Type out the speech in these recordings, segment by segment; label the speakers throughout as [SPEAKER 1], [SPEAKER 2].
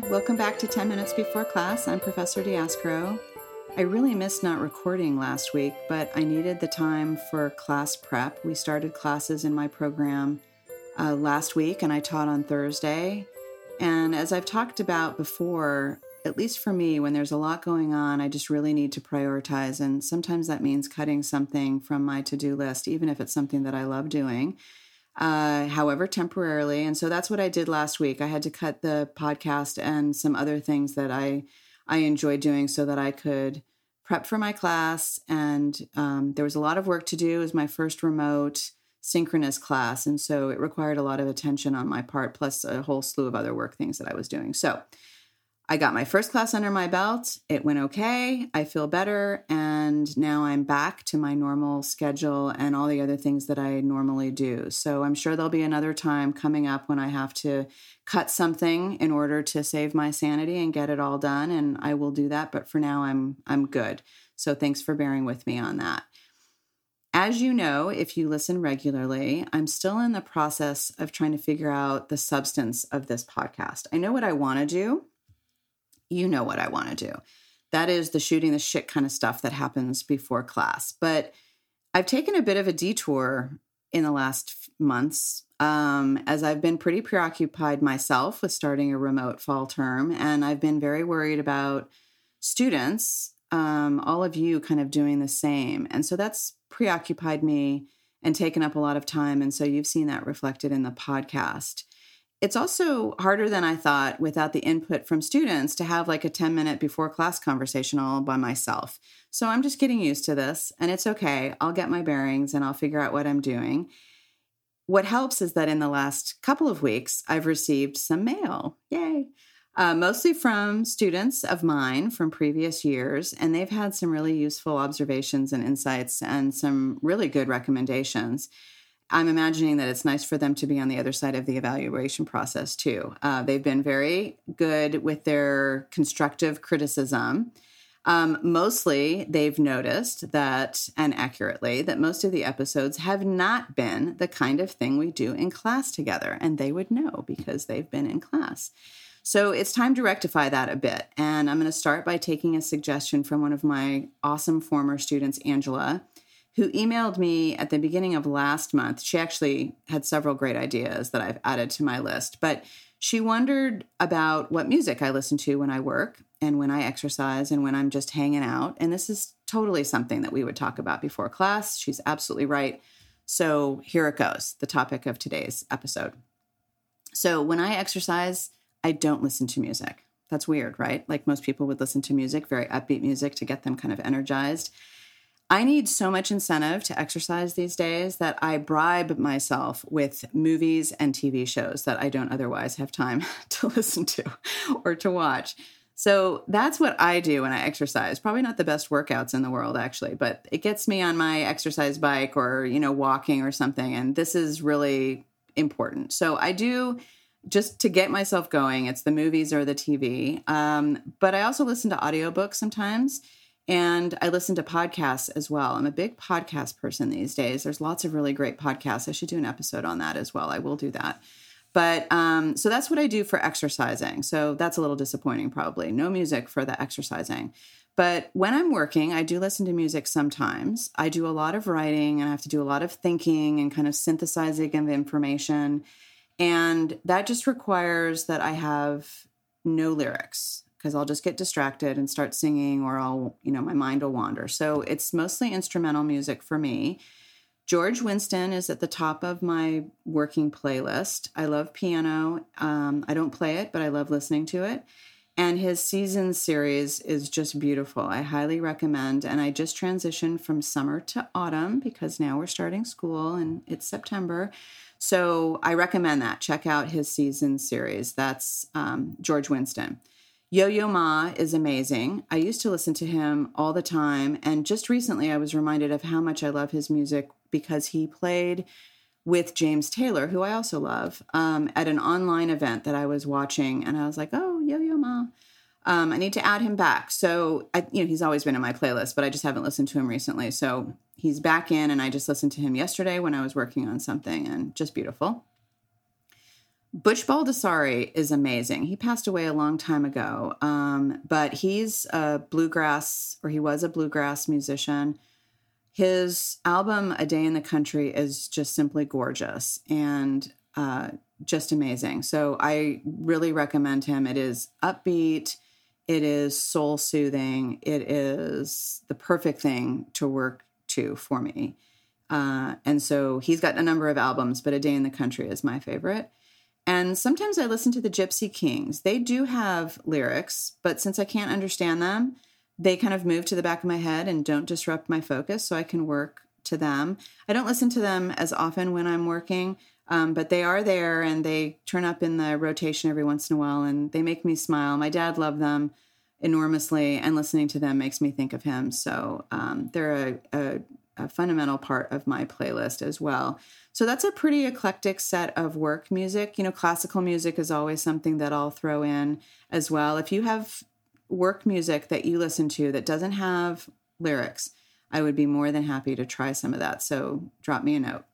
[SPEAKER 1] Welcome back to 10 Minutes Before Class. I'm Professor Diaskro. I really missed not recording last week, but I needed the time for class prep. We started classes in my program uh, last week, and I taught on Thursday. And as I've talked about before, at least for me, when there's a lot going on, I just really need to prioritize. And sometimes that means cutting something from my to do list, even if it's something that I love doing uh, however, temporarily. And so that's what I did last week. I had to cut the podcast and some other things that I I enjoyed doing so that I could prep for my class. And um, there was a lot of work to do. It was my first remote synchronous class, and so it required a lot of attention on my part, plus a whole slew of other work things that I was doing. So I got my first class under my belt. It went okay. I feel better. And now I'm back to my normal schedule and all the other things that I normally do. So I'm sure there'll be another time coming up when I have to cut something in order to save my sanity and get it all done. And I will do that. But for now, I'm, I'm good. So thanks for bearing with me on that. As you know, if you listen regularly, I'm still in the process of trying to figure out the substance of this podcast. I know what I want to do you know what I want to do. That is the shooting the shit kind of stuff that happens before class. But I've taken a bit of a detour in the last months um, as I've been pretty preoccupied myself with starting a remote fall term. And I've been very worried about students, um, all of you kind of doing the same. And so that's preoccupied me and taken up a lot of time. And so you've seen that reflected in the podcast it's also harder than I thought without the input from students to have like a 10 minute before class conversation all by myself. So I'm just getting used to this and it's okay. I'll get my bearings and I'll figure out what I'm doing. What helps is that in the last couple of weeks, I've received some mail. Yay. Uh, mostly from students of mine from previous years, and they've had some really useful observations and insights and some really good recommendations. I'm imagining that it's nice for them to be on the other side of the evaluation process too. Uh, they've been very good with their constructive criticism. Um, mostly, they've noticed that, and accurately, that most of the episodes have not been the kind of thing we do in class together. And they would know because they've been in class. So it's time to rectify that a bit. And I'm going to start by taking a suggestion from one of my awesome former students, Angela who emailed me at the beginning of last month. She actually had several great ideas that I've added to my list, but she wondered about what music I listen to when I work and when I exercise and when I'm just hanging out. And this is totally something that we would talk about before class. She's absolutely right. So here it goes the topic of today's episode. So when I exercise, I don't listen to music. That's weird, right? Like most people would listen to music, very upbeat music to get them kind of energized. I need so much incentive to exercise these days that I bribe myself with movies and TV shows that I don't otherwise have time to listen to or to watch. So that's what I do when I exercise. Probably not the best workouts in the world actually, but it gets me on my exercise bike or, you know, walking or something and this is really important. So I do just to get myself going, it's the movies or the TV. Um, but I also listen to audiobooks sometimes and I listen to podcasts as well. I'm a big podcast person these days. There's lots of really great podcasts. I should do an episode on that as well. I will do that. But um, so that's what I do for exercising. So that's a little disappointing, probably. No music for the exercising. But when I'm working, I do listen to music sometimes. I do a lot of writing and I have to do a lot of thinking and kind of synthesizing of information. And that just requires that I have no lyrics because I'll just get distracted and start singing or I'll, you know, my mind will wander. So it's mostly instrumental music for me. George Winston is at the top of my working playlist. I love piano. Um, I don't play it, but I love listening to it. And his season series is just beautiful. I highly recommend. And I just transitioned from summer to autumn because now we're starting school and it's September. So I recommend that. Check out his season series. That's um, George Winston. Yo Yo Ma is amazing. I used to listen to him all the time. And just recently, I was reminded of how much I love his music because he played with James Taylor, who I also love, um, at an online event that I was watching. And I was like, oh, Yo Yo Ma. Um, I need to add him back. So, I, you know, he's always been in my playlist, but I just haven't listened to him recently. So he's back in, and I just listened to him yesterday when I was working on something, and just beautiful. Butch Baldassari is amazing. He passed away a long time ago, um, but he's a bluegrass, or he was a bluegrass musician. His album, A Day in the Country, is just simply gorgeous and uh, just amazing. So I really recommend him. It is upbeat, it is soul soothing, it is the perfect thing to work to for me. Uh, and so he's got a number of albums, but A Day in the Country is my favorite. And sometimes I listen to the Gypsy Kings. They do have lyrics, but since I can't understand them, they kind of move to the back of my head and don't disrupt my focus, so I can work to them. I don't listen to them as often when I'm working, um, but they are there and they turn up in the rotation every once in a while and they make me smile. My dad loved them enormously, and listening to them makes me think of him. So um, they're a, a, a fundamental part of my playlist as well. So that's a pretty eclectic set of work music. You know, classical music is always something that I'll throw in as well. If you have work music that you listen to that doesn't have lyrics, I would be more than happy to try some of that. So drop me a note.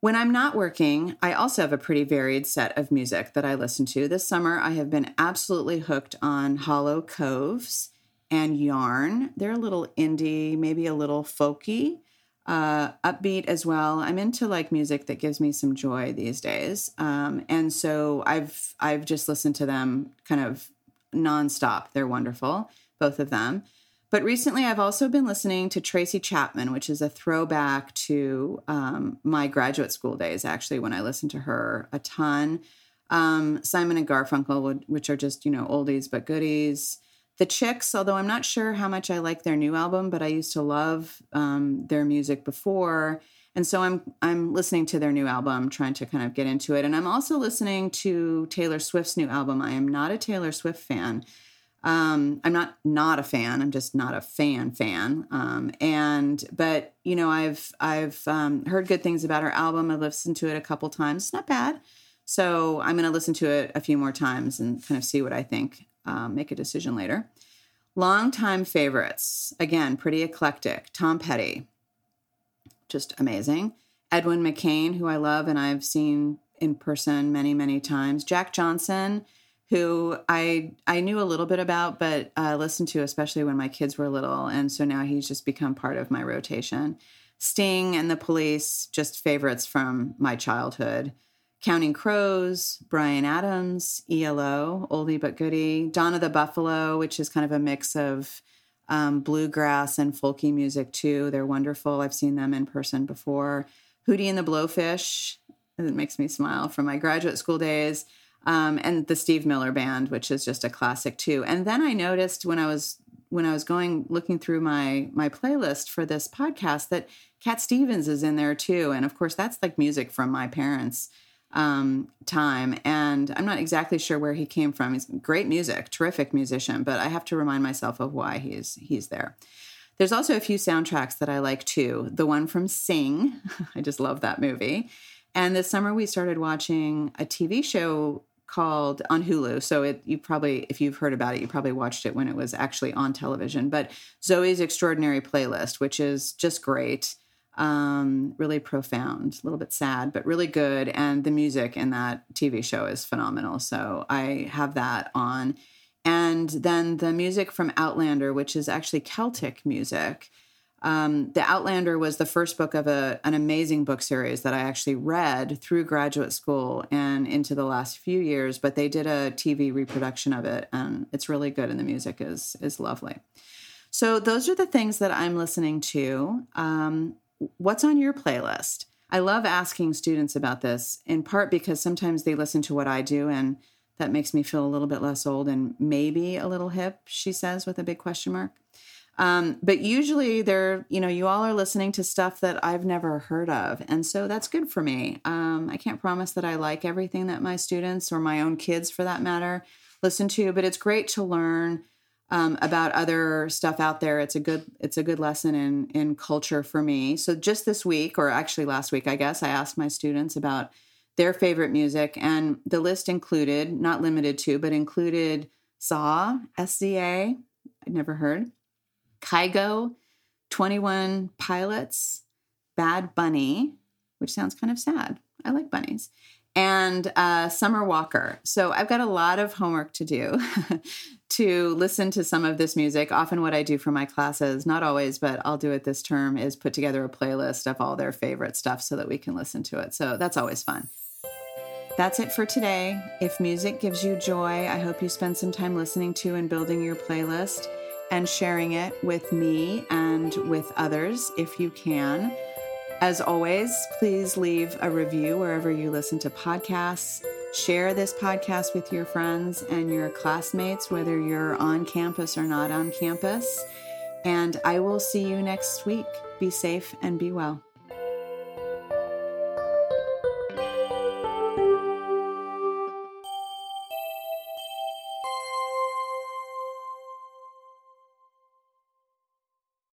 [SPEAKER 1] When I'm not working, I also have a pretty varied set of music that I listen to. This summer, I have been absolutely hooked on Hollow Coves and Yarn. They're a little indie, maybe a little folky uh, upbeat as well. I'm into like music that gives me some joy these days, um, and so I've I've just listened to them kind of nonstop. They're wonderful, both of them. But recently, I've also been listening to Tracy Chapman, which is a throwback to um, my graduate school days. Actually, when I listened to her a ton, um, Simon and Garfunkel, would, which are just you know oldies but goodies. The Chicks, although I'm not sure how much I like their new album, but I used to love um, their music before, and so I'm I'm listening to their new album, trying to kind of get into it, and I'm also listening to Taylor Swift's new album. I am not a Taylor Swift fan. Um, I'm not not a fan. I'm just not a fan fan. Um, and but you know, I've I've um, heard good things about her album. I've listened to it a couple times. It's not bad. So I'm going to listen to it a few more times and kind of see what I think um, make a decision later. Longtime favorites, again, pretty eclectic. Tom Petty, just amazing. Edwin McCain, who I love and I've seen in person many, many times. Jack Johnson, who I I knew a little bit about, but uh, listened to especially when my kids were little, and so now he's just become part of my rotation. Sting and the Police, just favorites from my childhood. Counting Crows, Bryan Adams, ELO, oldie but goodie, Donna the Buffalo, which is kind of a mix of um, bluegrass and folky music too. They're wonderful. I've seen them in person before. Hootie and the Blowfish, it makes me smile from my graduate school days. Um, and the Steve Miller Band, which is just a classic too. And then I noticed when I was when I was going looking through my my playlist for this podcast that Cat Stevens is in there too. And of course, that's like music from my parents' um, time. And I'm not exactly sure where he came from. He's great music, terrific musician, but I have to remind myself of why he's he's there. There's also a few soundtracks that I like too. The one from Sing, I just love that movie. And this summer we started watching a TV show called on Hulu. So it you probably if you've heard about it, you probably watched it when it was actually on television. But Zoey's Extraordinary Playlist, which is just great um, really profound, a little bit sad, but really good. And the music in that TV show is phenomenal. So I have that on. And then the music from Outlander, which is actually Celtic music. Um, the Outlander was the first book of a, an amazing book series that I actually read through graduate school and into the last few years. But they did a TV reproduction of it, and it's really good, and the music is is lovely. So those are the things that I'm listening to. Um, what's on your playlist? I love asking students about this in part because sometimes they listen to what I do and that makes me feel a little bit less old and maybe a little hip, she says with a big question mark. Um, but usually they're, you know, you all are listening to stuff that I've never heard of. And so that's good for me. Um, I can't promise that I like everything that my students or my own kids for that matter listen to, but it's great to learn um, about other stuff out there. It's a good it's a good lesson in in culture for me. So just this week, or actually last week, I guess, I asked my students about their favorite music, and the list included, not limited to, but included Saw, SZA, I'd never heard, Kygo, Twenty One Pilots, Bad Bunny, which sounds kind of sad. I like bunnies, and uh, Summer Walker. So I've got a lot of homework to do to listen to some of this music. Often, what I do for my classes, not always, but I'll do it this term, is put together a playlist of all their favorite stuff so that we can listen to it. So that's always fun. That's it for today. If music gives you joy, I hope you spend some time listening to and building your playlist and sharing it with me and with others if you can. As always, please leave a review wherever you listen to podcasts. Share this podcast with your friends and your classmates, whether you're on campus or not on campus. And I will see you next week. Be safe and be well.